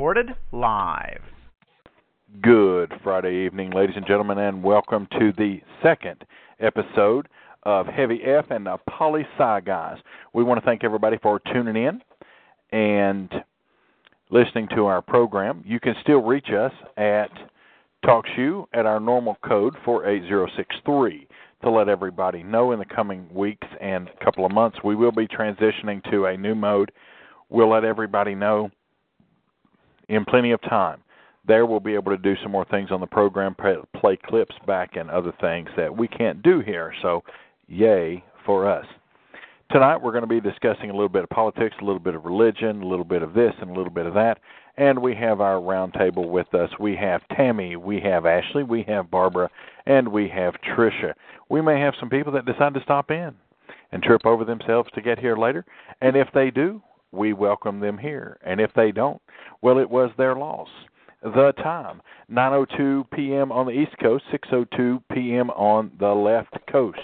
Recorded live. Good Friday evening, ladies and gentlemen, and welcome to the second episode of Heavy F and the Poli Sci Guys. We want to thank everybody for tuning in and listening to our program. You can still reach us at TalkShoe at our normal code 48063 to let everybody know in the coming weeks and couple of months we will be transitioning to a new mode. We'll let everybody know in plenty of time. There we'll be able to do some more things on the program, play clips back and other things that we can't do here. So, yay for us. Tonight we're going to be discussing a little bit of politics, a little bit of religion, a little bit of this, and a little bit of that. And we have our roundtable with us. We have Tammy, we have Ashley, we have Barbara, and we have Tricia. We may have some people that decide to stop in and trip over themselves to get here later. And if they do, we welcome them here. And if they don't, well, it was their loss. The time 9:02 p.m. on the East Coast, 6:02 p.m. on the left coast.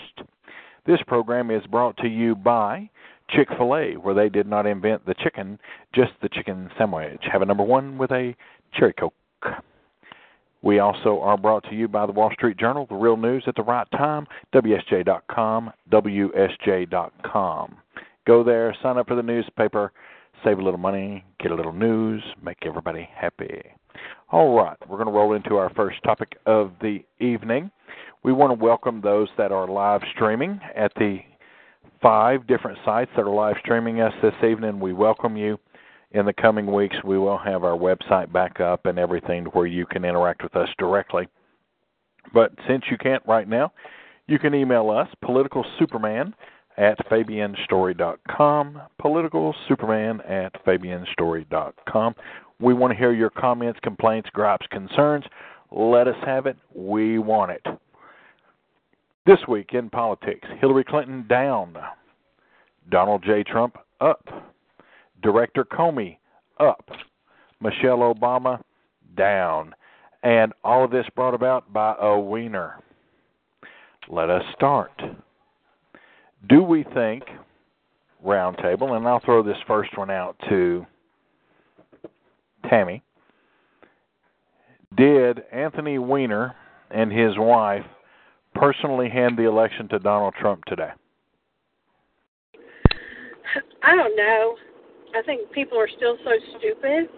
This program is brought to you by Chick fil A, where they did not invent the chicken, just the chicken sandwich. Have a number one with a cherry coke. We also are brought to you by the Wall Street Journal, the real news at the right time, WSJ.com, WSJ.com. Go there, sign up for the newspaper, save a little money, get a little news, make everybody happy. All right, we're going to roll into our first topic of the evening. We want to welcome those that are live streaming at the five different sites that are live streaming us this evening. We welcome you. In the coming weeks, we will have our website back up and everything where you can interact with us directly. But since you can't right now, you can email us, politicalsuperman at fabianstory.com, politicalsuperman at fabianstory.com. We want to hear your comments, complaints, gripes, concerns. Let us have it. We want it. This week in politics Hillary Clinton down, Donald J. Trump up, Director Comey up, Michelle Obama down, and all of this brought about by a wiener. Let us start. Do we think, roundtable, and I'll throw this first one out to Tammy, did Anthony Weiner and his wife personally hand the election to Donald Trump today? I don't know. I think people are still so stupid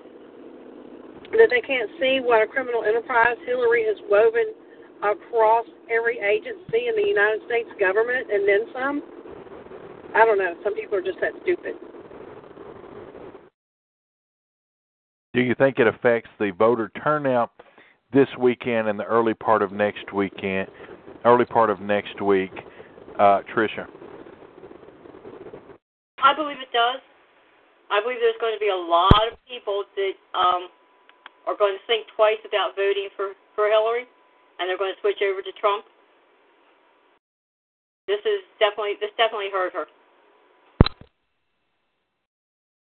that they can't see what a criminal enterprise Hillary has woven across every agency in the United States government and then some. I don't know. Some people are just that stupid. Do you think it affects the voter turnout this weekend and the early part of next weekend early part of next week. Uh, Tricia. I believe it does. I believe there's going to be a lot of people that um, are going to think twice about voting for, for Hillary, and they're going to switch over to Trump. This is definitely this definitely hurt her.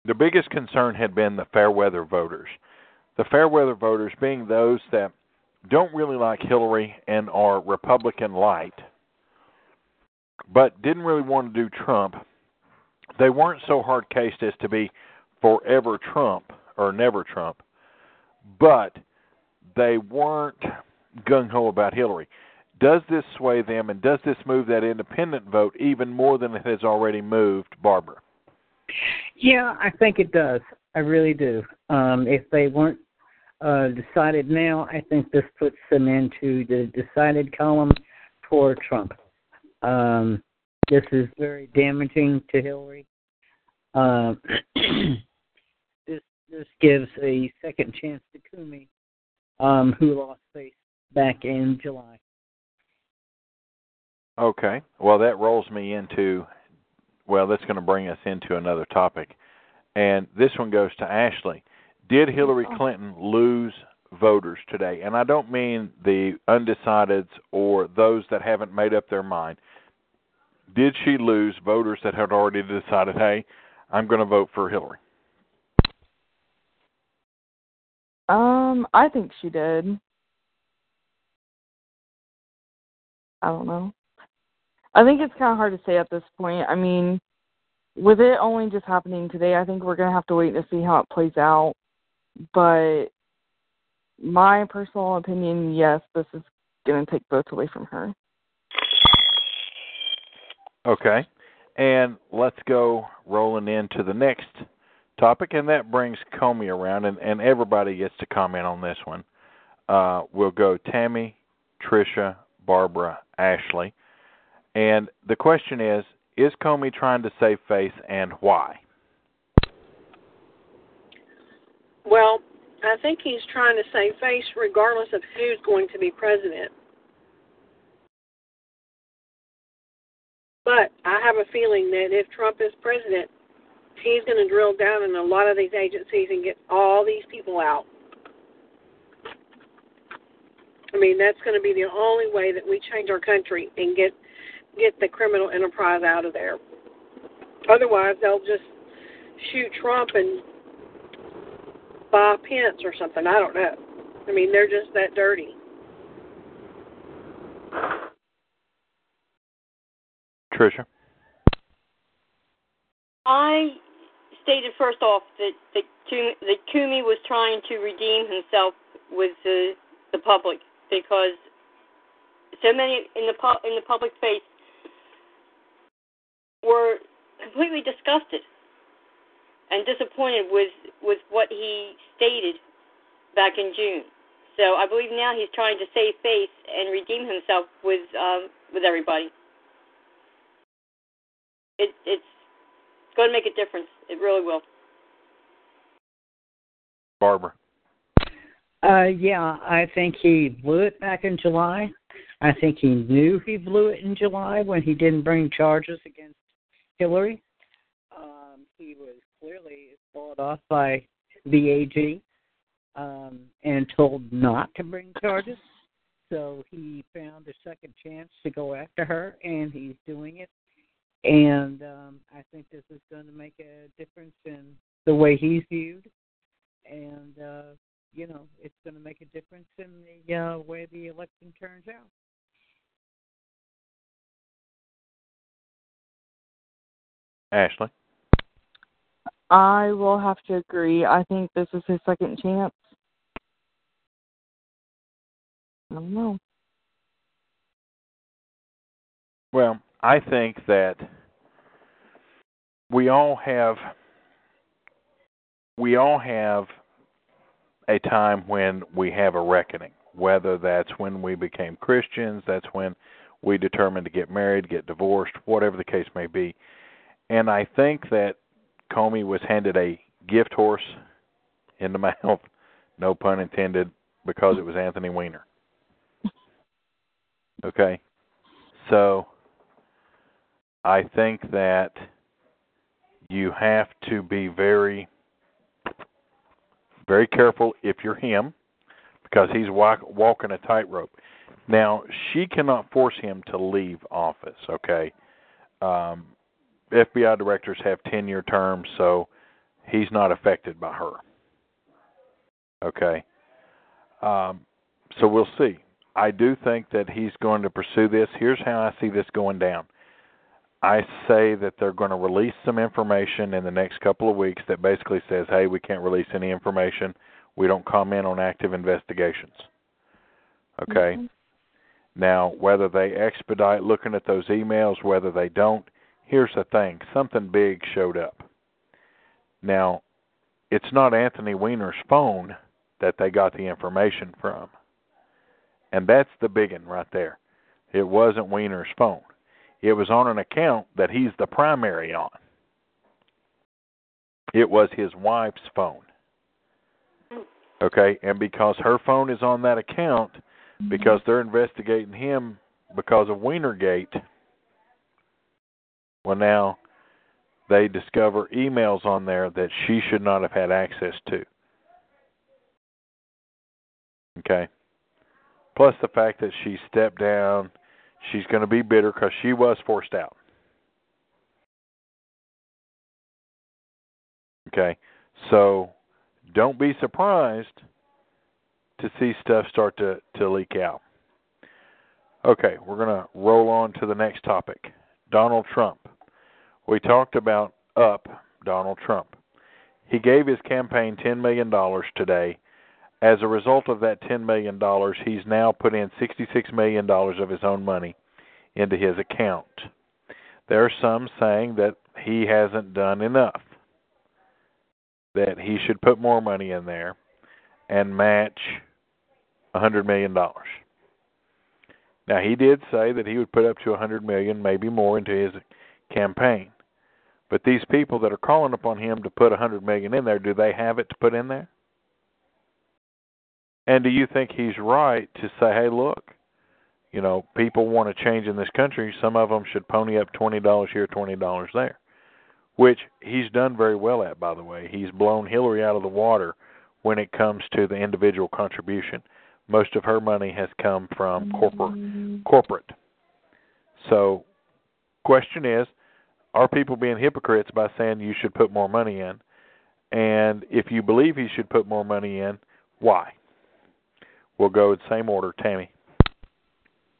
The biggest concern had been the fair weather voters. The fair weather voters being those that don't really like Hillary and are Republican light, but didn't really want to do Trump. They weren't so hard cased as to be forever Trump or never Trump, but they weren't gung ho about Hillary. Does this sway them, and does this move that independent vote even more than it has already moved, Barbara? Yeah, I think it does. I really do. Um, if they weren't uh, decided now, I think this puts them into the decided column for Trump. Um, this is very damaging to Hillary. Uh, this this gives a second chance to Comey, um, who lost face back in July. Okay, well that rolls me into well, that's going to bring us into another topic. And this one goes to Ashley. Did Hillary Clinton lose voters today? And I don't mean the undecideds or those that haven't made up their mind. Did she lose voters that had already decided, hey, I'm going to vote for Hillary? Um, I think she did. I don't know. I think it's kind of hard to say at this point. I mean, with it only just happening today, I think we're going to have to wait to see how it plays out. But my personal opinion, yes, this is going to take votes away from her. Okay. And let's go rolling into the next topic, and that brings Comey around, and, and everybody gets to comment on this one. Uh, we'll go Tammy, Trisha, Barbara, Ashley. And the question is Is Comey trying to save face and why? Well, I think he's trying to save face regardless of who's going to be president. But I have a feeling that if Trump is president, he's going to drill down in a lot of these agencies and get all these people out. I mean, that's going to be the only way that we change our country and get get the criminal enterprise out of there. Otherwise, they'll just shoot Trump and buy Pence or something. I don't know. I mean, they're just that dirty. Tricia? I stated first off that that Comey, that Comey was trying to redeem himself with the the public because so many in the pu- in the public face were completely disgusted and disappointed with with what he stated back in June. So I believe now he's trying to save face and redeem himself with um, with everybody. It, it's going to make a difference. It really will. Barbara. Uh, yeah, I think he blew it back in July. I think he knew he blew it in July when he didn't bring charges against Hillary. Um, he was clearly bought off by the AG um, and told not to bring charges. So he found a second chance to go after her, and he's doing it. And um, I think this is going to make a difference in the way he's viewed. And, uh, you know, it's going to make a difference in the uh, way the election turns out. Ashley? I will have to agree. I think this is his second chance. I don't know. Well, I think that we all have we all have a time when we have a reckoning. Whether that's when we became Christians, that's when we determined to get married, get divorced, whatever the case may be. And I think that Comey was handed a gift horse in the mouth, no pun intended, because it was Anthony Weiner. Okay? So I think that you have to be very very careful if you're him because he's walk, walking a tightrope. Now, she cannot force him to leave office, okay? Um, FBI directors have 10 year terms, so he's not affected by her. Okay? Um, so we'll see. I do think that he's going to pursue this. Here's how I see this going down. I say that they're going to release some information in the next couple of weeks that basically says, hey, we can't release any information. We don't comment on active investigations. Okay? Mm-hmm. Now, whether they expedite looking at those emails, whether they don't, here's the thing something big showed up. Now, it's not Anthony Weiner's phone that they got the information from. And that's the big one right there. It wasn't Weiner's phone. It was on an account that he's the primary on. It was his wife's phone. Okay, and because her phone is on that account, because they're investigating him because of Weinergate, well now they discover emails on there that she should not have had access to. Okay. Plus the fact that she stepped down, she's going to be bitter because she was forced out. Okay. So don't be surprised to see stuff start to, to leak out. Okay, we're going to roll on to the next topic Donald Trump. We talked about up Donald Trump. He gave his campaign $10 million today. As a result of that $10 million, he's now put in $66 million of his own money into his account. There are some saying that he hasn't done enough, that he should put more money in there and match $100 million. Now he did say that he would put up to 100 million, maybe more, into his campaign. But these people that are calling upon him to put a 100 million in there, do they have it to put in there? And do you think he's right to say, "Hey, look, you know, people want to change in this country. Some of them should pony up twenty dollars here, twenty dollars there," which he's done very well at, by the way. He's blown Hillary out of the water when it comes to the individual contribution. Most of her money has come from corporate. Corporate. So, question is, are people being hypocrites by saying you should put more money in? And if you believe he should put more money in, why? We'll go in same order, Tammy.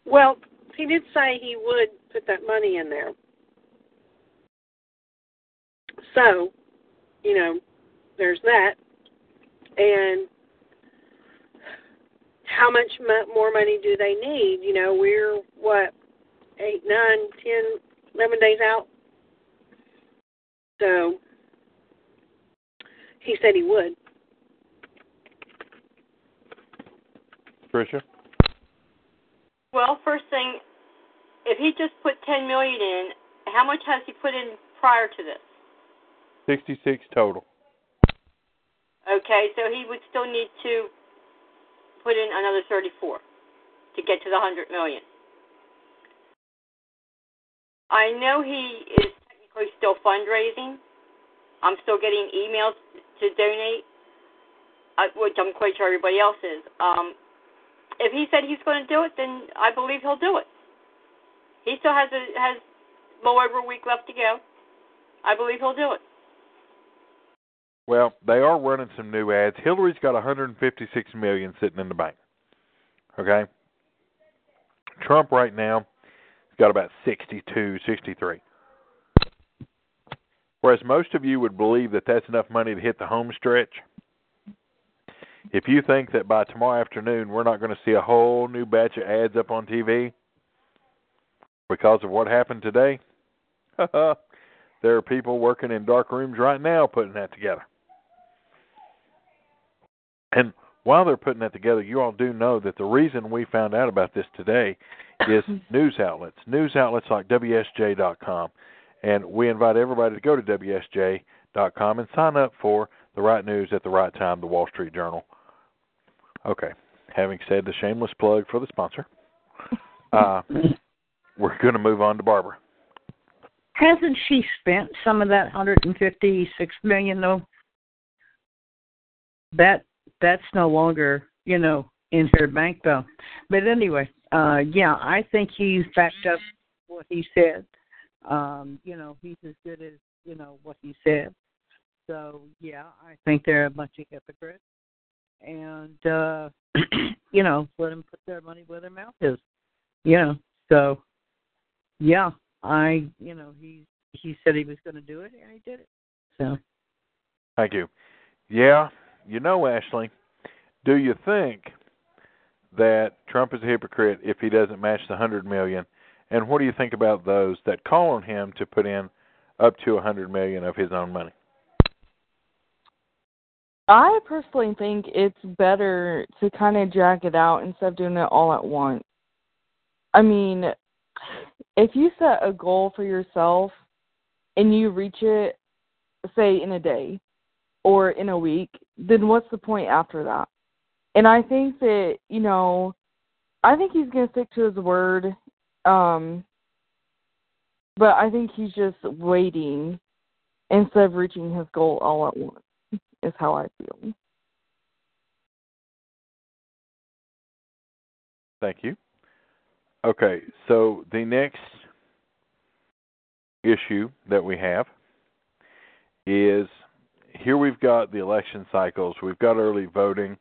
Well, he did say he would put that money in there. So, you know, there's that. And how much more money do they need? You know, we're what eight, nine, ten, eleven days out. So he said he would. Tricia. Well, first thing, if he just put ten million in, how much has he put in prior to this? Sixty-six total. Okay, so he would still need to put in another 34 to get to the 100 million. I know he is technically still fundraising. I'm still getting emails to donate, uh, which I'm quite sure everybody else is. Um, if he said he's going to do it, then I believe he'll do it. He still has a, has a little over a week left to go. I believe he'll do it. Well, they are running some new ads. Hillary's got 156 million sitting in the bank. Okay. Trump right now has got about 62, 63. Whereas most of you would believe that that's enough money to hit the home stretch. If you think that by tomorrow afternoon we're not going to see a whole new batch of ads up on TV because of what happened today, there are people working in dark rooms right now putting that together. And while they're putting that together, you all do know that the reason we found out about this today is news outlets, news outlets like WSJ.com. And we invite everybody to go to WSJ.com and sign up for the right news at the right time, the Wall Street Journal. Okay, having said the shameless plug for the sponsor, uh, we're going to move on to Barbara. Hasn't she spent some of that 156 million though? That that's no longer, you know, in her bank though. But anyway, uh yeah, I think he's backed up what he said. Um, you know, he's as good as, you know, what he said. So yeah, I think they're a bunch of hypocrites. And uh you know, let them put their money where their mouth is. You know. So yeah, I you know, he he said he was gonna do it and he did it. So Thank you. Yeah, you know, Ashley, do you think that Trump is a hypocrite if he doesn't match the hundred million? And what do you think about those that call on him to put in up to a hundred million of his own money? I personally think it's better to kind of drag it out instead of doing it all at once. I mean, if you set a goal for yourself and you reach it, say in a day or in a week, then what's the point after that? And I think that, you know, I think he's going to stick to his word. Um, but I think he's just waiting instead of reaching his goal all at once. Is how I feel. Thank you. Okay, so the next issue that we have is here we've got the election cycles, we've got early voting,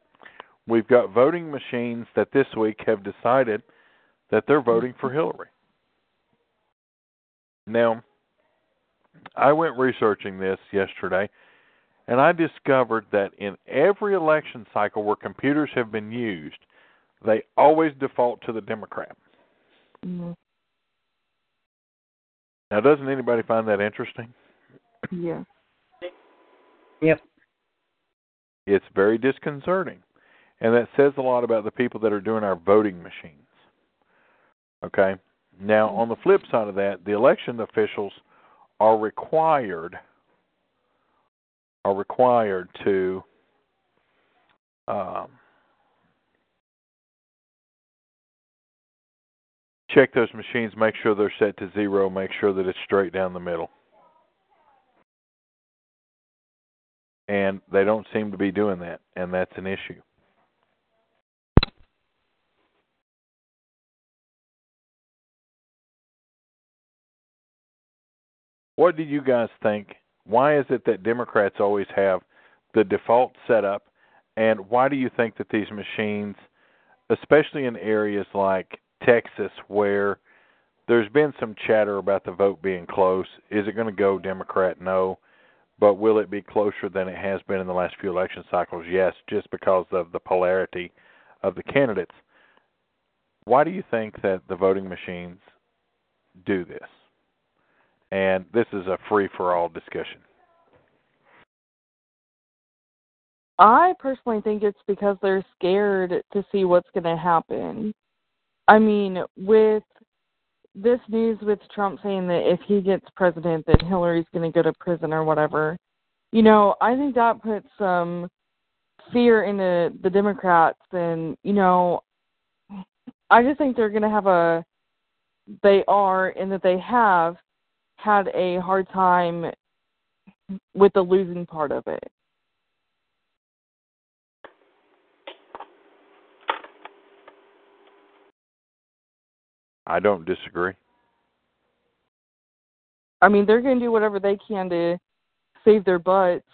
we've got voting machines that this week have decided that they're voting for Hillary. Now, I went researching this yesterday and I discovered that in every election cycle where computers have been used, they always default to the Democrat. Mm-hmm. Now, doesn't anybody find that interesting? Yeah. Yep. It's very disconcerting. And that says a lot about the people that are doing our voting machines. Okay? Now, on the flip side of that, the election officials are required are required to um, check those machines, make sure they're set to zero, make sure that it's straight down the middle. And they don't seem to be doing that, and that's an issue. What do you guys think? Why is it that Democrats always have the default setup? And why do you think that these machines, especially in areas like Texas, where there's been some chatter about the vote being close, is it going to go Democrat? No. But will it be closer than it has been in the last few election cycles? Yes, just because of the polarity of the candidates. Why do you think that the voting machines do this? And this is a free for all discussion. I personally think it's because they're scared to see what's going to happen. I mean, with this news with Trump saying that if he gets president, that Hillary's going to go to prison or whatever, you know, I think that puts some fear into the Democrats, and you know, I just think they're going to have a, they are, and that they have had a hard time with the losing part of it. I don't disagree. I mean, they're going to do whatever they can to save their butts.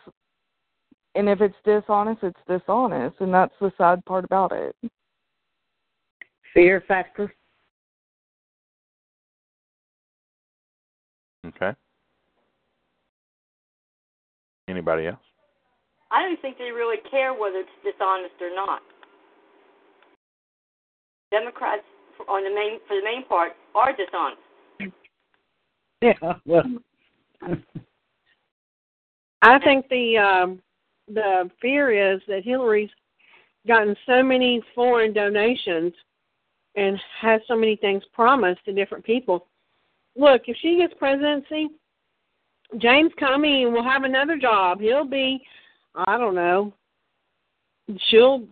And if it's dishonest, it's dishonest. And that's the sad part about it. Fear factor. Okay. Anybody else? I don't think they really care whether it's dishonest or not. Democrats, on the main for the main part, are dishonest. Yeah, well, I think the um, the fear is that Hillary's gotten so many foreign donations and has so many things promised to different people look, if she gets presidency, James Comey will have another job. He'll be, I don't know, she'll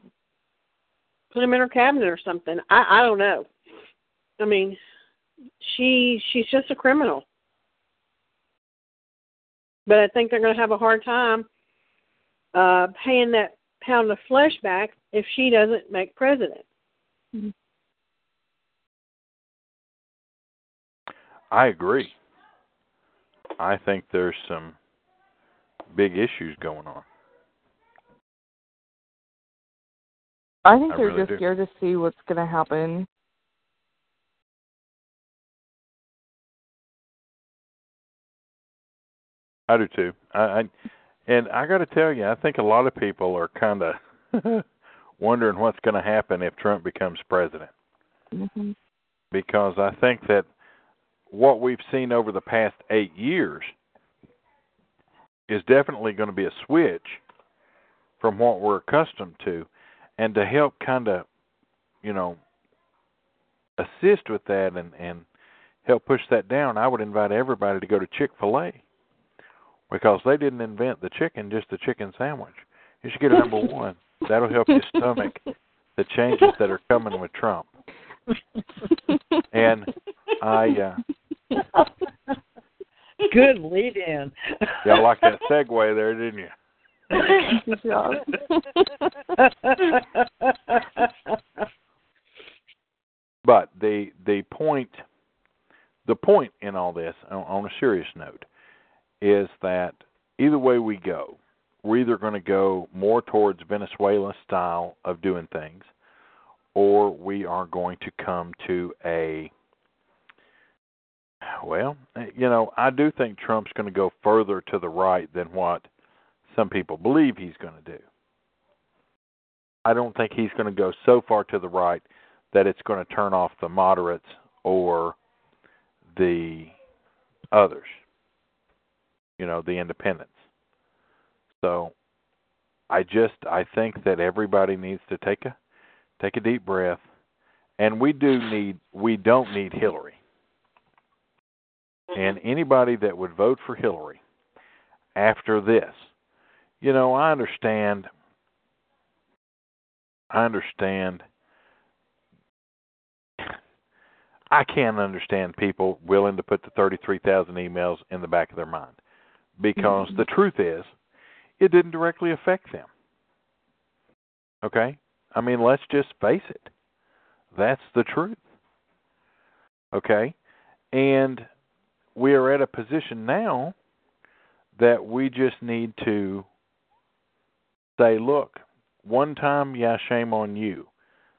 put him in her cabinet or something. I I don't know. I mean, she she's just a criminal. But I think they're going to have a hard time uh paying that pound of flesh back if she doesn't make president. Mm-hmm. I agree. I think there's some big issues going on. I think I they're really just do. scared to see what's going to happen. I do too. I, I and I got to tell you, I think a lot of people are kind of wondering what's going to happen if Trump becomes president. hmm Because I think that what we've seen over the past eight years is definitely going to be a switch from what we're accustomed to, and to help kind of, you know, assist with that and and help push that down, I would invite everybody to go to Chick Fil A because they didn't invent the chicken, just the chicken sandwich. You should get a number one. That'll help you stomach the changes that are coming with Trump. And I, uh, Good lead in. Yeah, I like that segue there, didn't you? Good job. But the the point the point in all this, on, on a serious note, is that either way we go, we're either going to go more towards Venezuela style of doing things, or we are going to come to a well, you know, I do think Trump's going to go further to the right than what some people believe he's going to do. I don't think he's going to go so far to the right that it's going to turn off the moderates or the others, you know, the independents. So I just I think that everybody needs to take a take a deep breath and we do need we don't need Hillary. And anybody that would vote for Hillary after this, you know, I understand I understand I can't understand people willing to put the 33,000 emails in the back of their mind because mm-hmm. the truth is it didn't directly affect them. Okay? I mean, let's just face it. That's the truth. Okay? And we are at a position now that we just need to say, look, one time, yeah, shame on you.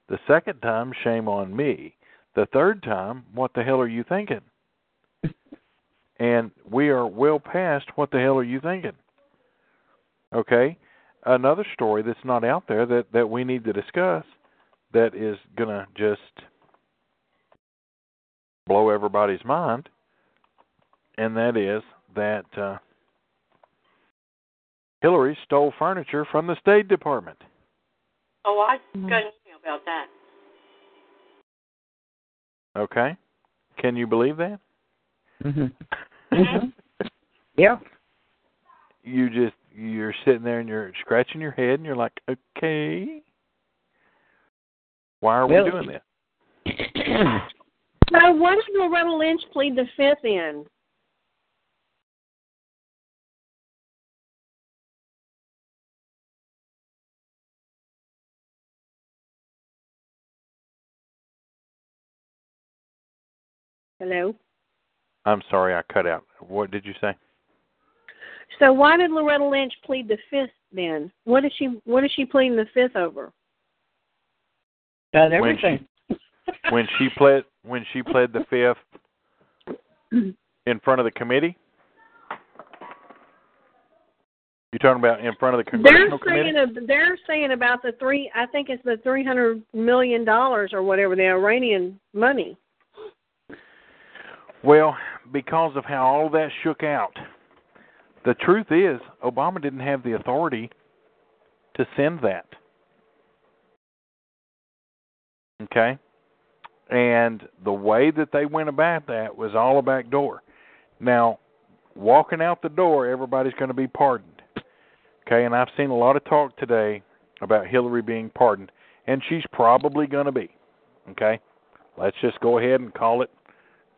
The second time, shame on me. The third time, what the hell are you thinking? and we are well past what the hell are you thinking? Okay? Another story that's not out there that, that we need to discuss that is going to just blow everybody's mind, and that is that uh, Hillary stole furniture from the State Department. Oh, I got an email about that. Okay. Can you believe that? Mhm. Mhm. yeah. You just you're sitting there and you're scratching your head and you're like, okay, why are well, we doing this? so why did Loretta Lynch plead the fifth in? Hello? I'm sorry, I cut out. What did you say? So why did Loretta Lynch plead the fifth then? What is she what is she pleading the fifth over? About everything. When she, when she pled when she pled the fifth in front of the committee? You talking about in front of the congressional they're saying committee? they're saying about the three. I think it's the three hundred million dollars or whatever the Iranian money. Well, because of how all that shook out, the truth is Obama didn't have the authority to send that. Okay? And the way that they went about that was all a back door. Now, walking out the door, everybody's going to be pardoned. Okay, and I've seen a lot of talk today about Hillary being pardoned, and she's probably going to be. Okay? Let's just go ahead and call it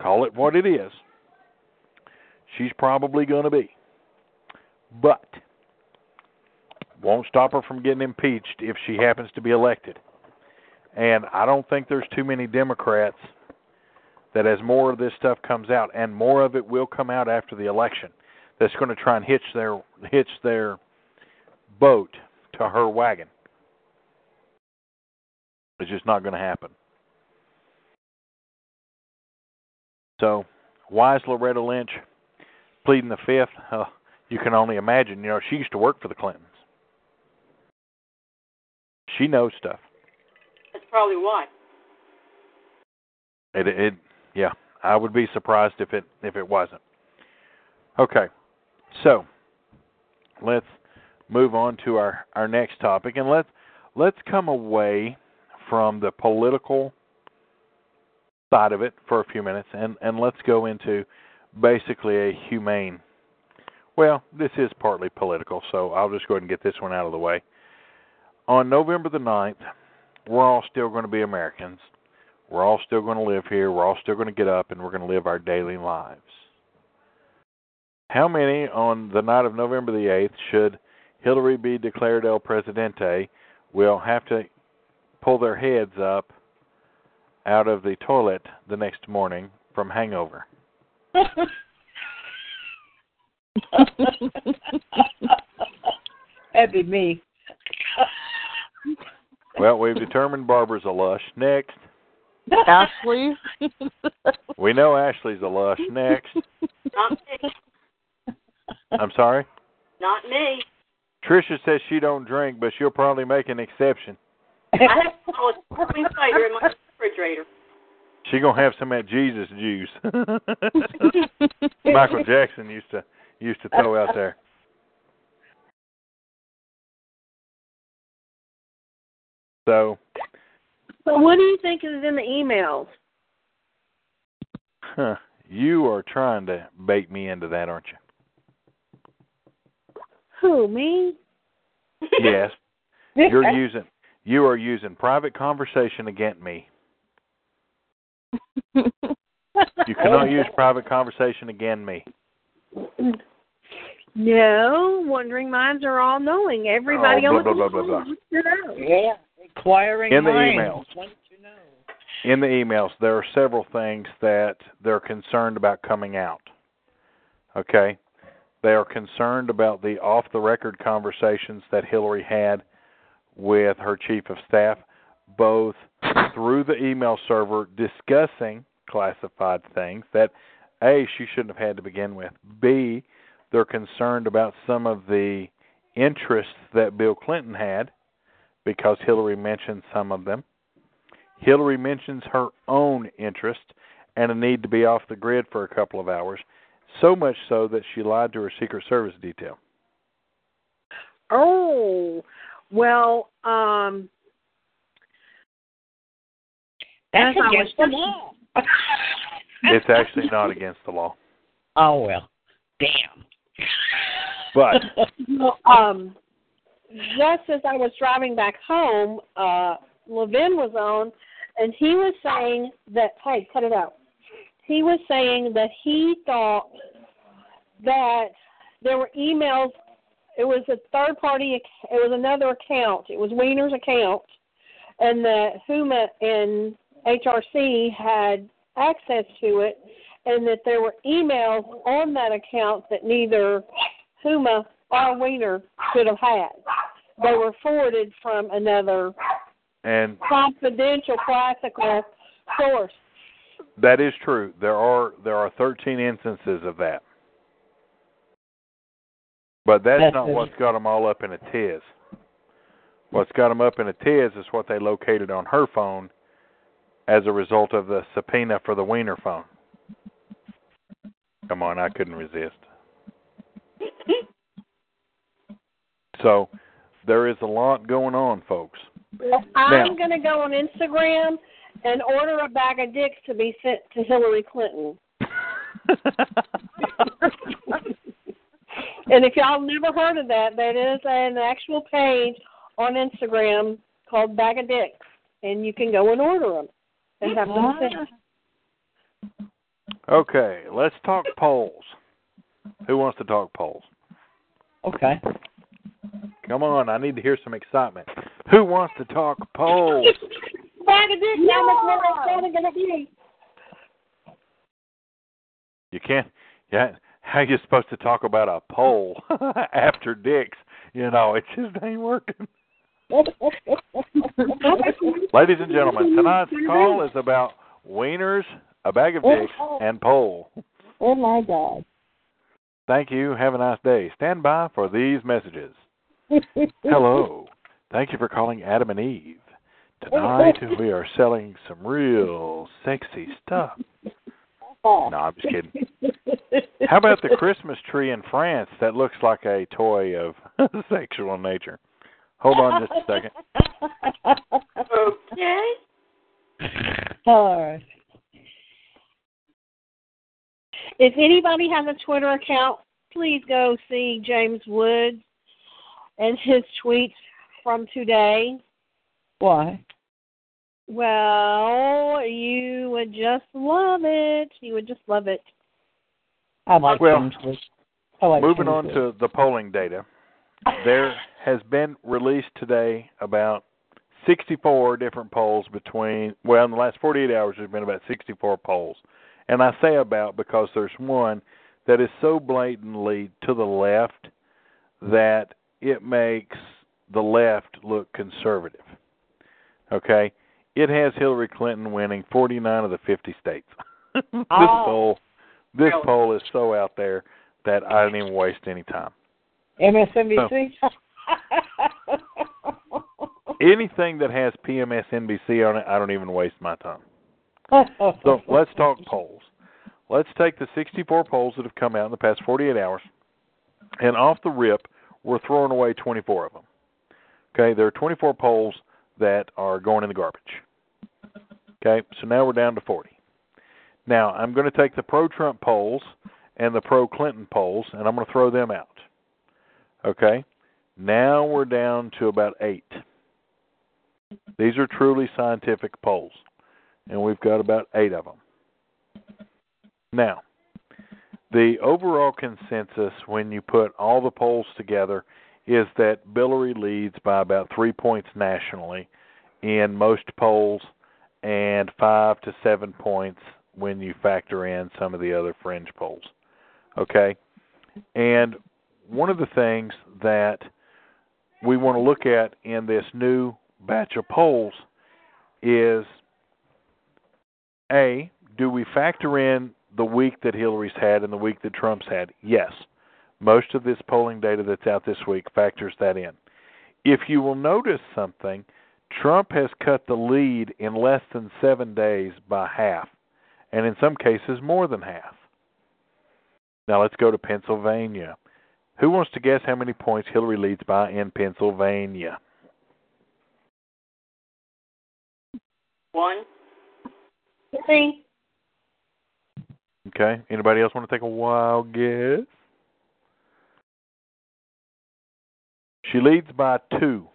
Call it what it is. She's probably going to be. But won't stop her from getting impeached if she happens to be elected. And I don't think there's too many Democrats that as more of this stuff comes out and more of it will come out after the election that's going to try and hitch their hitch their boat to her wagon. It's just not going to happen. So, why is Loretta Lynch pleading the fifth? Uh, you can only imagine. You know, she used to work for the Clintons. She knows stuff. That's probably why. It, it, yeah. I would be surprised if it if it wasn't. Okay, so let's move on to our our next topic, and let's let's come away from the political side of it for a few minutes, and and let's go into basically a humane. Well, this is partly political, so I'll just go ahead and get this one out of the way. On November the 9th, we're all still going to be Americans. We're all still going to live here. We're all still going to get up and we're going to live our daily lives. How many on the night of November the 8th, should Hillary be declared El Presidente, will have to pull their heads up out of the toilet the next morning from hangover? That'd be me. Well, we've determined Barbara's a lush. Next. Ashley. We know Ashley's a lush. Next. Not me. I'm sorry? Not me. Trisha says she don't drink, but she'll probably make an exception. I have a solid in my refrigerator. She gonna have some of that Jesus juice. Michael Jackson used to used to throw out there. So, So what do you think is in the emails? huh, you are trying to bait me into that, aren't you? Who, me? Yes. You're using you are using private conversation against me. You cannot use private conversation again, me. No, wondering minds are all knowing. Everybody Oh, on blah, the blah, blah, blah, blah. wants to know. Yeah. Inquiring In the minds emails. want to know. in the emails there are several things that they're concerned about coming out. Okay? They are concerned about the off the record conversations that Hillary had with her chief of staff, both through the email server discussing classified things that A, she shouldn't have had to begin with. B, they're concerned about some of the interests that Bill Clinton had because Hillary mentioned some of them. Hillary mentions her own interest and a need to be off the grid for a couple of hours, so much so that she lied to her Secret Service detail. Oh, well, um, That's As against the law. It's actually not against the law. Oh well. Damn. But well, um, just as I was driving back home, uh, Levin was on, and he was saying that, hey, cut it out. He was saying that he thought that there were emails. It was a third party. It was another account. It was Weiner's account, and that Huma and HRC had access to it, and that there were emails on that account that neither Huma or Weiner could have had. They were forwarded from another and confidential classical source. that is true. There are there are 13 instances of that. But that's, That's not it. what's got them all up in a tiz. What's got them up in a tiz is what they located on her phone as a result of the subpoena for the Weiner phone. Come on, I couldn't resist. So there is a lot going on, folks. I'm going to go on Instagram and order a bag of dicks to be sent to Hillary Clinton. And if y'all never heard of that, that is an actual page on Instagram called Bag of Dicks, and you can go and order them and have them sent. okay, let's talk polls. Who wants to talk polls? Okay. Come on, I need to hear some excitement. Who wants to talk polls? Bag of Dicks, how much more going to be? You can't. Yeah, how you supposed to talk about a poll after dicks? You know, it just ain't working. Ladies and gentlemen, tonight's call is about wieners, a bag of dicks, oh. and pole. Oh my God. Thank you. Have a nice day. Stand by for these messages. Hello. Thank you for calling Adam and Eve. Tonight we are selling some real sexy stuff. Oh. No, I'm just kidding. How about the Christmas tree in France that looks like a toy of sexual nature? Hold on just a second. Okay. All right. If anybody has a Twitter account, please go see James Woods and his tweets from today. Why? Well, you would just love it. You would just love it. I like Well- James Woods. I like Moving on Tennessee. to the polling data, there has been released today about 64 different polls between, well, in the last 48 hours, there's been about 64 polls. And I say about because there's one that is so blatantly to the left that it makes the left look conservative. Okay? It has Hillary Clinton winning 49 of the 50 states. this Oh. poll this Really? poll is so out there that I didn't even waste any time. MSNBC. Anything that has PMSNBC on it, I don't even waste my time. So let's talk polls. Let's take the 64 polls that have come out in the past 48 hours, and off the rip, we're throwing away 24 of them. Okay, there are 24 polls that are going in the garbage. Okay, so now we're down to 40. Now I'm going to take the pro-Trump polls and the pro-Clinton polls, and I'm going to throw them out. Okay, now we're down to about eight. These are truly scientific polls, and we've got about eight of them. Now, the overall consensus when you put all the polls together is that Billary leads by about three points nationally in most polls and five to seven points when you factor in some of the other fringe polls. Okay? And one of the things that we want to look at in this new batch of polls is A, do we factor in the week that Hillary's had and the week that Trump's had? Yes. Most of this polling data that's out this week factors that in. If you will notice something, Trump has cut the lead in less than seven days by half, and in some cases more than half. Now let's go to Pennsylvania. Who wants to guess how many points Hillary leads by in Pennsylvania? One. See, Okay. Anybody else want to take a wild guess? She leads by two.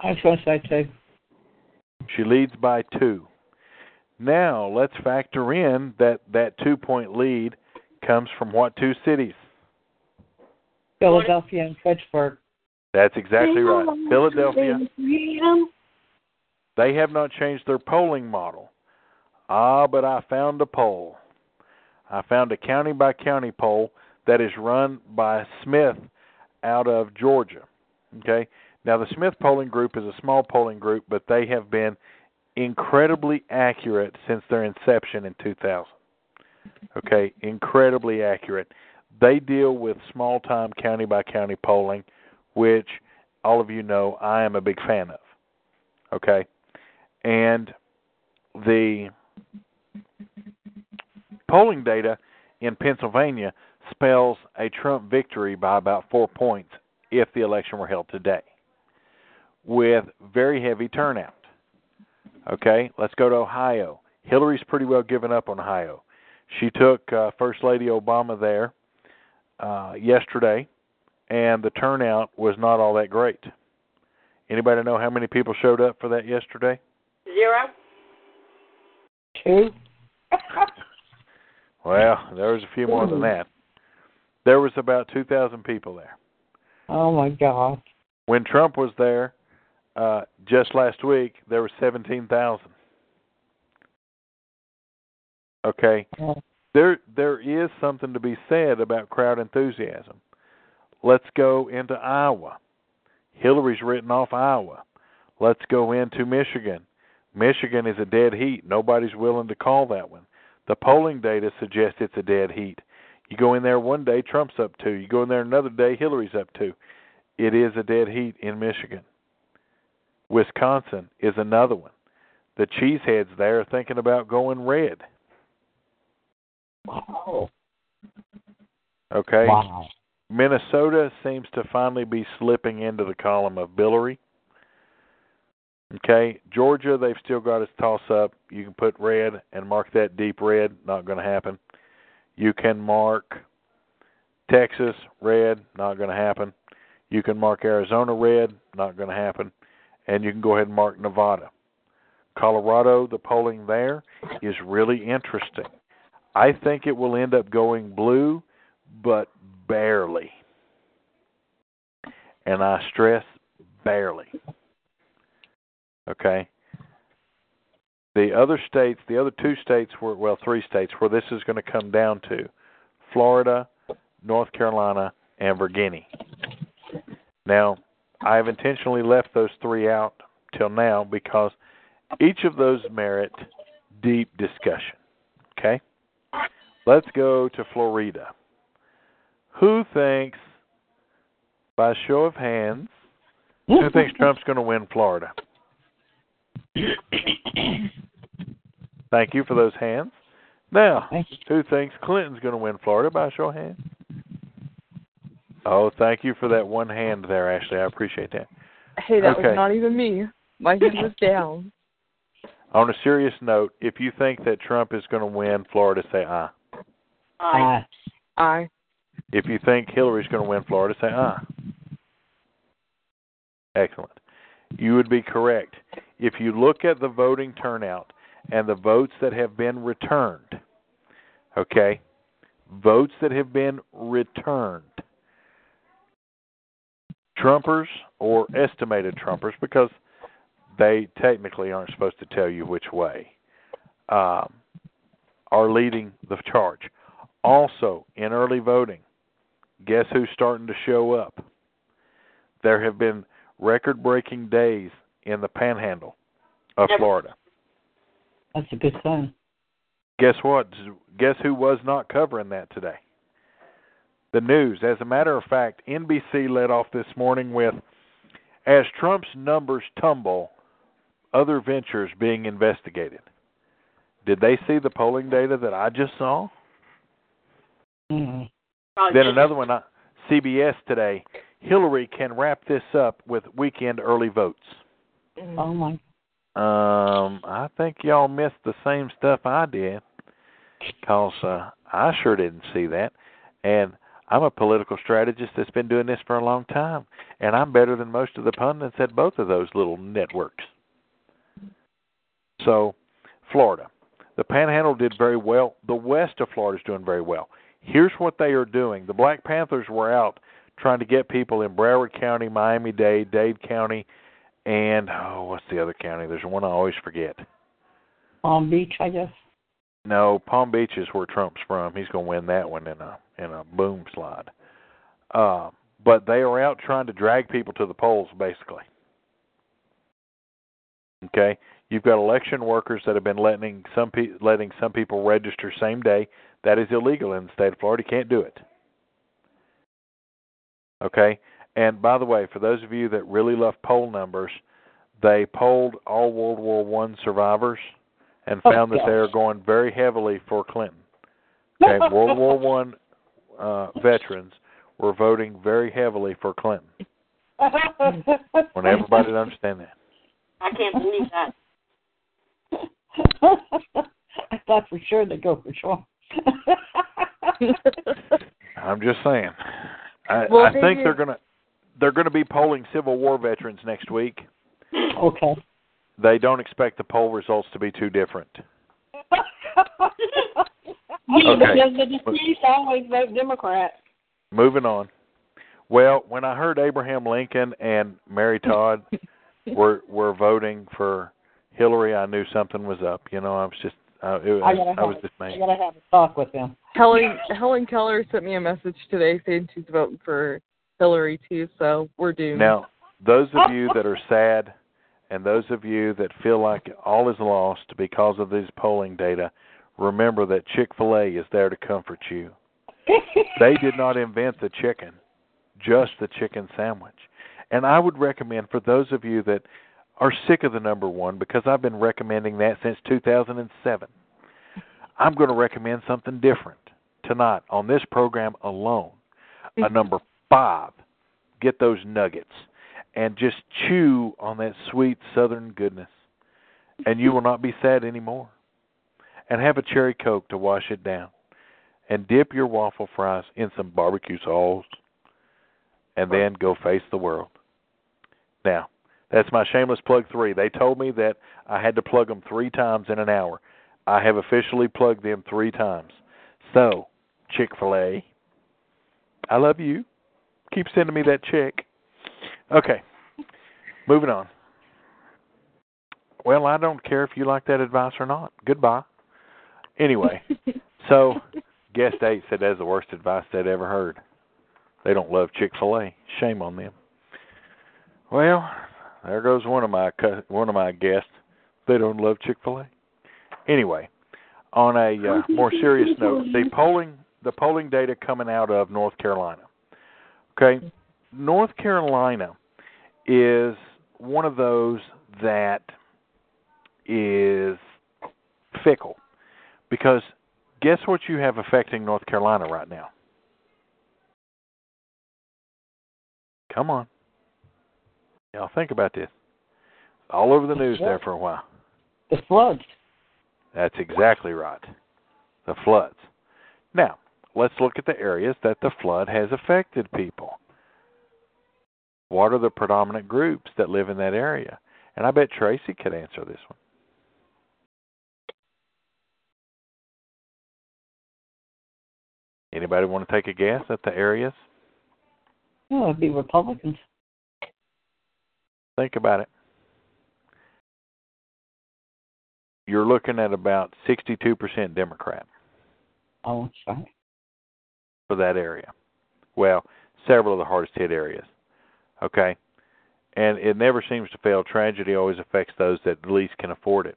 I was going to say two. She leads by two. Now let's factor in that that two point lead comes from what two cities? Philadelphia and Pittsburgh. That's exactly right. Philadelphia. They have not changed their polling model. Ah, but I found a poll. I found a county by county poll that is run by Smith out of Georgia. Okay? Now, the Smith polling group is a small polling group, but they have been incredibly accurate since their inception in 2000. Okay? Incredibly accurate. They deal with small time county by county polling, which all of you know I am a big fan of. Okay? And the polling data in Pennsylvania spells a Trump victory by about four points if the election were held today, with very heavy turnout. Okay, let's go to Ohio. Hillary's pretty well given up on Ohio. She took uh, First Lady Obama there uh, yesterday, and the turnout was not all that great. Anybody know how many people showed up for that yesterday? Zero. Two. Well, there was a few more than that. There was about 2,000 people there. Oh my God. When Trump was there uh, just last week, there were 17,000. Okay, Yeah. There there is something to be said about crowd enthusiasm. Let's go into Iowa. Hillary's written off Iowa. Let's go into Michigan. Michigan is a dead heat. Nobody's willing to call that one. The polling data suggests it's a dead heat. You go in there one day, Trump's up two. You go in there another day, Hillary's up two. It is a dead heat in Michigan. Wisconsin is another one. The cheeseheads there are thinking about going red. Wow. Okay. Wow. Minnesota seems to finally be slipping into the column of Billary. Okay, Georgia, they've still got its toss up. You can put red and mark that deep red, not going to happen. You can mark Texas red, not going to happen. You can mark Arizona red, not going to happen. And you can go ahead and mark Nevada. Colorado, the polling there is really interesting. I think it will end up going blue, but barely. And I stress barely. Okay? The other states, the other two states were, well, three states where this is going to come down to Florida, North Carolina, and Virginia. Now, I have intentionally left those three out till now because each of those merit deep discussion. Okay? Let's go to Florida. Who thinks, by show of hands, who thinks Trump's going to win Florida? Thank you for those hands. Now, who thinks Clinton's going to win Florida by show of hands? Oh, thank you for that one hand there, Ashley. I appreciate that. Hey, that Okay. was not even me. My hand was down. On a serious note, if you think that Trump is going to win Florida, say aye. Aye. I. If you think Hillary's going to win Florida, say aye. Excellent. You would be correct. If you look at the voting turnout and the votes that have been returned, okay, votes that have been returned, Trumpers or estimated Trumpers, because they technically aren't supposed to tell you which way, um, are leading the charge. Also, in early voting, guess who's starting to show up? There have been record breaking days in the panhandle of Florida. That's a good sign. Guess what? Guess who was not covering that today? The news. As a matter of fact, NBC led off this morning with as Trump's numbers tumble, other ventures being investigated. Did they see the polling data that I just saw? Mm. Then another one, uh, CBS today. Hillary can wrap this up with weekend early votes. Oh my. Um, I think y'all missed the same stuff I did, cause uh, I sure didn't see that. And I'm a political strategist that's been doing this for a long time, and I'm better than most of the pundits at both of those little networks. So, Florida, the Panhandle did very well. The west of Florida is doing very well. Here's what they are doing: the Black Panthers were out trying to get people in Broward County, Miami Dade, Dade County, and oh, what's the other county? There's one I always forget. Palm Beach, I guess. No, Palm Beach is where Trump's from. He's going to win that one in a in a boom slide. Uh, but they are out trying to drag people to the polls, basically. Okay, you've got election workers that have been letting some pe- letting some people register same day. That is illegal in the state of Florida. You can't do it. Okay, and by the way, for those of you that really love poll numbers, they polled all World War One survivors and Oh, found that they are going very heavily for Clinton. Okay, World War One uh, veterans were voting very heavily for Clinton. I want everybody to understand that. I can't believe that. I thought for sure they'd go for Trump. I'm just saying. I, Well, I they think did- they're gonna they're gonna be polling Civil War veterans next week. okay. They don't expect the poll results to be too different. Yeah, Okay. because the deceased always vote Democrat. Moving on. Well, when I heard Abraham Lincoln and Mary Todd were were voting for Hillary, I knew something was up. You know, I was just I, it was, I gotta I was have- I gotta have a talk with them. Helen Helen Keller sent me a message today saying she's voting for Hillary too, so we're doomed. Now, those of you that are sad and those of you that feel like all is lost because of these polling data, remember that Chick-fil-A is there to comfort you. They did not invent the chicken, just the chicken sandwich. And I would recommend for those of you that are sick of the number one, because I've been recommending that since 2007, I'm going to recommend something different tonight on this program alone. A mm-hmm. number five. Get those nuggets and just chew on that sweet southern goodness, and you will not be sad anymore. And have a cherry coke to wash it down and dip your waffle fries in some barbecue sauce, and then go face the world. Now, that's my shameless plug three. They told me that I had to plug them three times in an hour. I have officially plugged them three times. So, Chick fil A, I love you. Keep sending me that check. Okay. Moving on. Well, I don't care if you like that advice or not. Goodbye. Anyway, so guest eight said that's the worst advice they'd ever heard. They don't love Chick Fil A. Shame on them. Well, there goes one of my one of my guests. They don't love Chick Fil A. Anyway, on a uh, more serious note, the polling the polling data coming out of North Carolina. Okay, North Carolina is one of those that is fickle because guess what you have affecting North Carolina right now? Come on. Y'all think about this. All over the news there for a while. The floods. That's exactly right. The floods. Now, let's look at the areas that the flood has affected people. What are the predominant groups that live in that area? And I bet Tracy could answer this one. Anybody want to take a guess at the areas? Well, it'd be Republicans. Think about it. You're looking at about 62% Democrat. Oh. For that area. Well, several of the hardest hit areas. Okay? And it never seems to fail. Tragedy always affects those that least can afford it.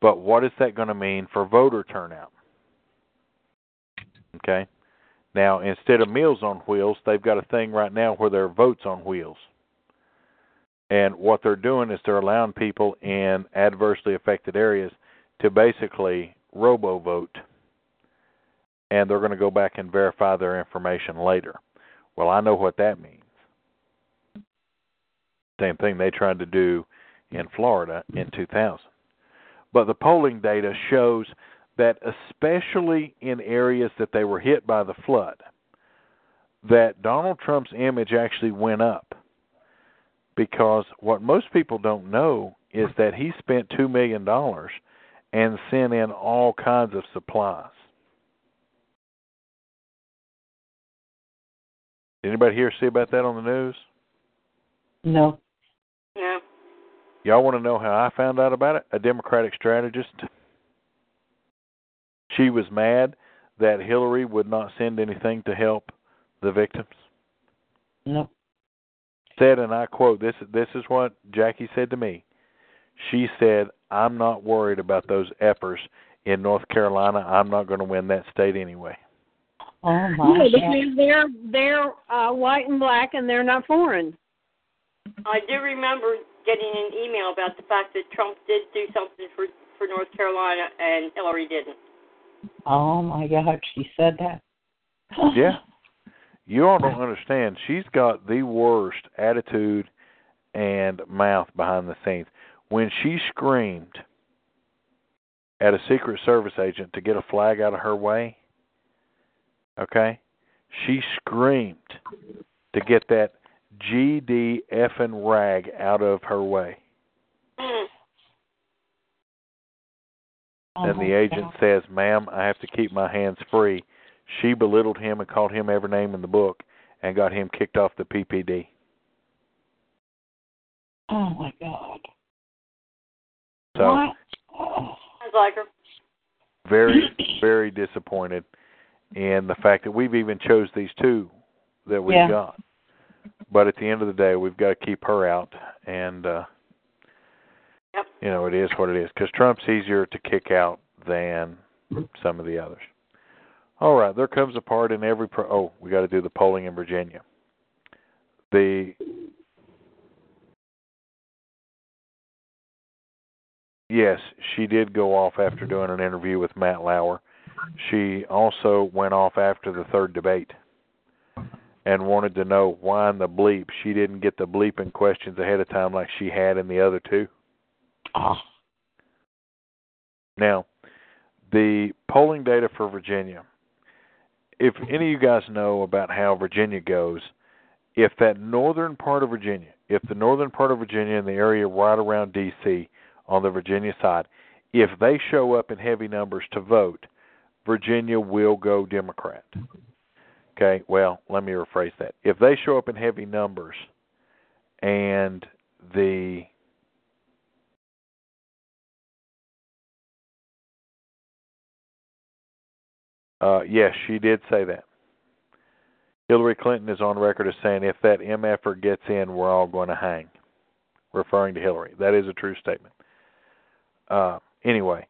But what is that going to mean for voter turnout? Okay? Now, instead of Meals on Wheels, they've got a thing right now where there are votes on wheels. And what they're doing is they're allowing people in adversely affected areas to basically robo vote. And they're going to go back and verify their information later. Well, I know what that means. Same thing they tried to do in Florida in 2000. But the polling data shows that especially in areas that they were hit by the flood, that Donald Trump's image actually went up. Because what most people don't know is that he spent $2 million and sent in all kinds of supplies. Did Anybody here see about that on the news? No. No. Y'all want to know how I found out about it? A Democratic strategist. She was mad that Hillary would not send anything to help the victims. No. Said, and I quote: "This this is what Jackie said to me. She said, "I'm not worried about those effers in North Carolina. I'm not going to win that state anyway." Oh my Yeah, God. because they're they're uh, white and black and they're not foreign. I do remember getting an email about the fact that Trump did do something for for North Carolina and Hillary didn't. Oh my God, she said that. Yeah. You all don't understand. She's got the worst attitude and mouth behind the scenes. When she screamed at a Secret Service agent to get a flag out of her way, okay, she screamed to get that GD effing rag out of her way. Mm. and the Oh, agent says, "Ma'am, I have to keep my hands free." She belittled him and called him every name in the book and got him kicked off the PPD. Oh my God. So What? Oh. Sounds like her. very, very disappointed in the fact that we've even chose these two that we've Yeah. got. But at the end of the day, we've got to keep her out, and uh, Yep. you know it is what it is. Because Trump's easier to kick out than some of the others. All right, there comes a part in every. Pro- oh, we got to do the polling in Virginia. The yes, she did go off after doing an interview with Matt Lauer. She also went off after the third debate and wanted to know why in the bleep she didn't get the bleeping questions ahead of time like she had in the other two. Oh. Now, the polling data for Virginia, if any of you guys know about how Virginia goes, if that northern part of Virginia, if the northern part of Virginia and the area right around D.C. on the Virginia side, if they show up in heavy numbers to vote, Virginia will go Democrat. Okay, well, let me rephrase that. If they show up in heavy numbers and the uh yes, she did say that. Hillary Clinton is on record as saying if that MFer gets in, we're all going to hang, referring to Hillary. That is a true statement. Uh, anyway,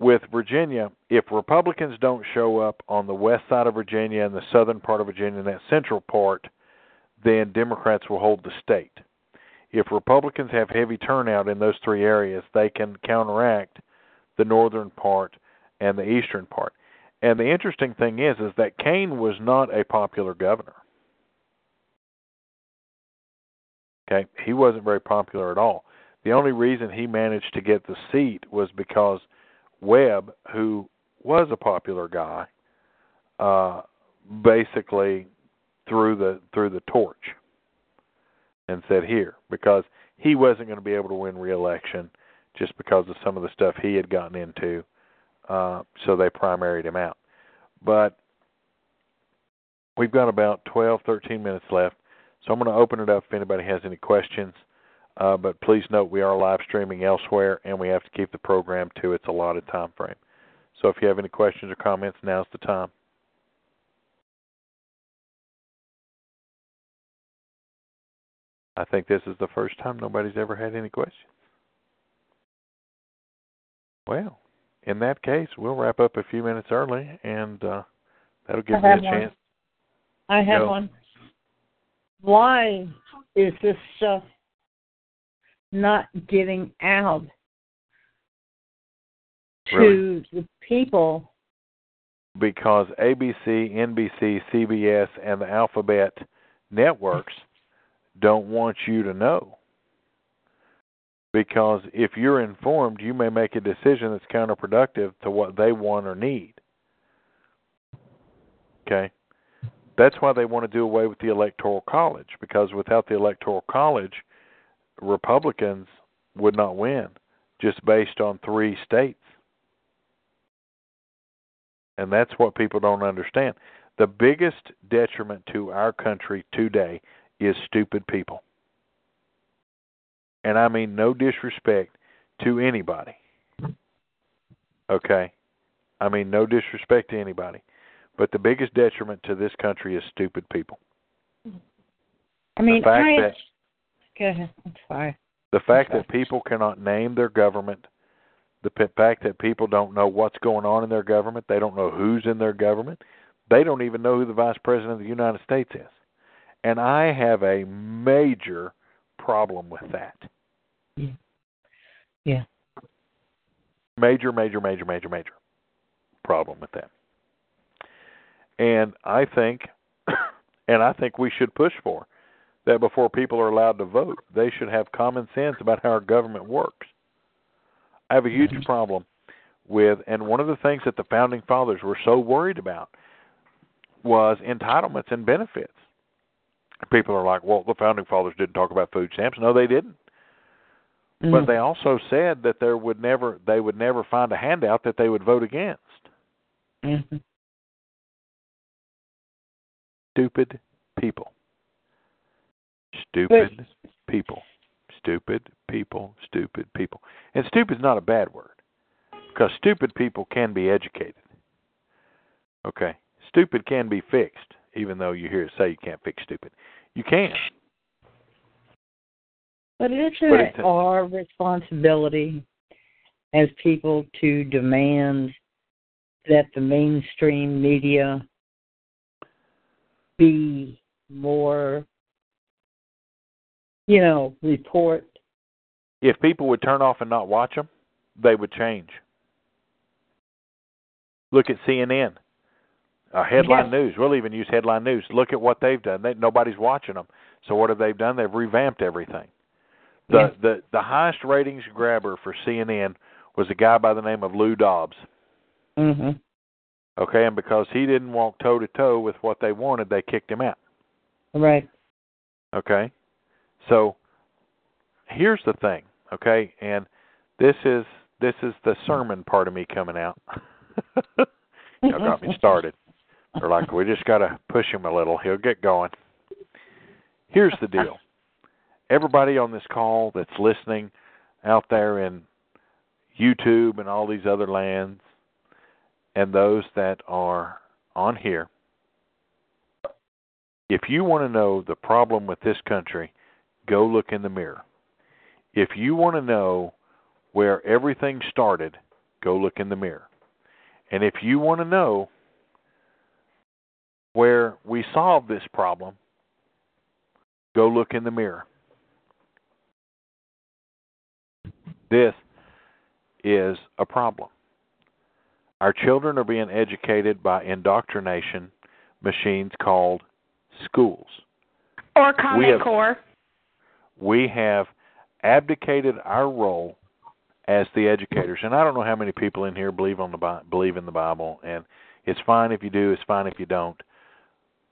with Virginia, if Republicans don't show up on the west side of Virginia and the southern part of Virginia and that central part, then Democrats will hold the state. If Republicans have heavy turnout in those three areas, they can counteract the northern part and the eastern part. And the interesting thing is is that Kaine was not a popular governor. Okay, he wasn't very popular at all. The only reason he managed to get the seat was because Webb, who was a popular guy, uh, basically threw the threw the torch and said here because he wasn't going to be able to win re-election just because of some of the stuff he had gotten into uh, so they primaried him out. But we've got about 12, 13 minutes left, so I'm going to open it up if anybody has any questions. Uh, but please note we are live streaming elsewhere, and we have to keep the program to its allotted time frame. So if you have any questions or comments, now's the time. I think this is the first time nobody's ever had any questions. Well, in that case, we'll wrap up a few minutes early, and uh, that'll give me a one. chance. I have Go. one. Why is this stuff not getting out to Really? the people? because ABC, NBC, CBS, and the Alphabet networks don't want you to know. Because if you're informed, you may make a decision that's counterproductive to what they want or need. Okay? That's why they want to do away with the Electoral College, because without the Electoral College, Republicans would not win just based on three states. And that's what people don't understand. The biggest detriment to our country today is stupid people. And I mean no disrespect to anybody. Okay? I mean no disrespect to anybody. But the biggest detriment to this country is stupid people. I mean, the fact I. that Go ahead. I'm sorry. the fact that people cannot name their government, the fact that people don't know what's going on in their government, they don't know who's in their government, they don't even know who the vice president of the United States is. And I have a major problem with that. Yeah. Major, major, major, major, major problem with that. And I think, and I think we should push for that before people are allowed to vote, they should have common sense about how our government works. I have a huge mm-hmm. problem with, and one of the things that the founding fathers were so worried about was entitlements and benefits. People are like, well, the founding fathers didn't talk about food stamps. No, they didn't. But Mm. they also said that there would never they would never find a handout that they would vote against. Mhm. Stupid people. Stupid people. Stupid people. Stupid people. And stupid is not a bad word. Because stupid people can be educated. Okay. Stupid can be fixed, even though you hear it say you can't fix stupid. You can. But isn't But it our responsibility as people to demand that the mainstream media be more, you know, report? If people would turn off and not watch them, they would change. Look at CNN. Uh, headline Yes. news. We'll even use headline news. Look at what they've done. They, nobody's watching them. So what have they done? They've revamped everything. The Yeah. the the highest ratings grabber for CNN was a guy by the name of Lou Dobbs. Mm-hmm. Okay, and because he didn't walk toe to toe with what they wanted, they kicked him out. Right. Okay? So here's the thing, okay? And this is this is the sermon part of me coming out. Y'all got me started. They're like, we just got to push him a little. He'll get going. Here's the deal. Everybody on this call that's listening out there in YouTube and all these other lands, and those that are on here, if you want to know the problem with this country, go look in the mirror. If you want to know where everything started, go look in the mirror. And if you want to know where we solve this problem, go look in the mirror. This is a problem. Our children are being educated by indoctrination machines called schools. Or Common Core. We have abdicated our role as the educators. And I don't know how many people in here believe on the believe in the Bible and it's fine if you do, it's fine if you don't.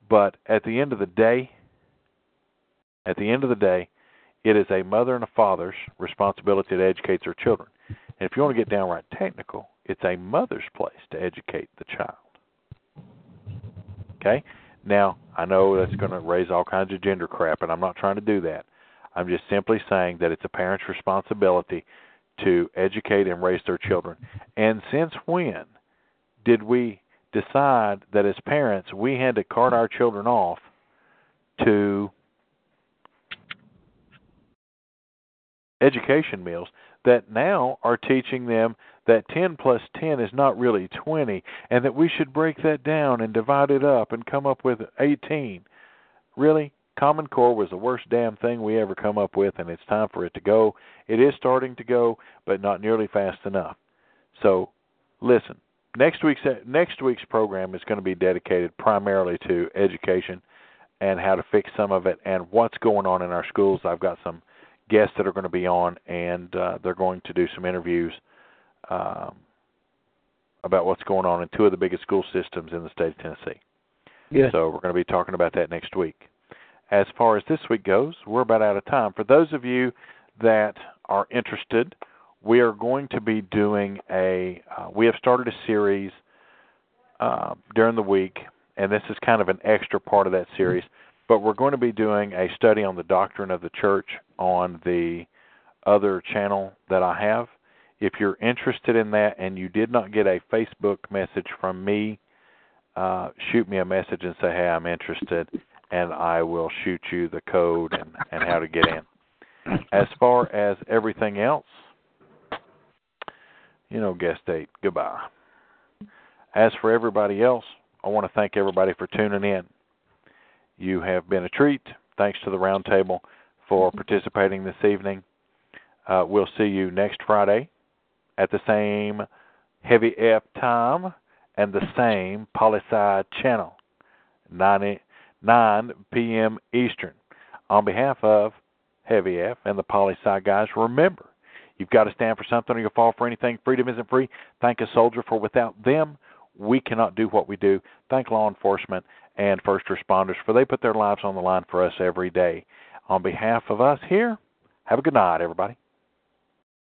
But at the end of the day, at the end of the day, it is a mother and a father's responsibility to educate their children. And if you want to get downright technical, it's a mother's place to educate the child. Okay? Now, I know that's going to raise all kinds of gender crap, and I'm not trying to do that. I'm just simply saying that it's a parent's responsibility to educate and raise their children. And since when did we decide that as parents we had to cart our children off to education meals that now are teaching them that 10 plus 10 is not really 20 and that we should break that down and divide it up and come up with 18. Really? Common Core was the worst damn thing we ever come up with and it's time for it to go. It is starting to go, but not nearly fast enough. So, listen. Next week's next week's program is going to be dedicated primarily to education and how to fix some of it and what's going on in our schools. I've got some guests that are going to be on, and uh, they're going to do some interviews um, about what's going on in two of the biggest school systems in the state of Tennessee. Yeah. So we're going to be talking about that next week. As far as this week goes, we're about out of time. For those of you that are interested, we are going to be doing a. Uh, we have started a series uh, during the week, and this is kind of an extra part of that series. But we're going to be doing a study on the doctrine of the church on the other channel that I have. If you're interested in that and you did not get a Facebook message from me, uh, shoot me a message and say, "Hey, I'm interested," and I will shoot you the code and and how to get in. As far as everything else, you know, guest date. Goodbye. As for everybody else, I want to thank everybody for tuning in. You have been a treat. Thanks to the roundtable for participating this evening. Uh, we'll see you next Friday at the same Heavy F time and the same Polysci channel, 9, 9 p.m. Eastern. On behalf of Heavy F and the Polysci guys, remember, you've got to stand for something or you'll fall for anything. Freedom isn't free. Thank a soldier, for without them, we cannot do what we do. Thank law enforcement and first responders, for they put their lives on the line for us every day. On behalf of us here, have a good night, everybody.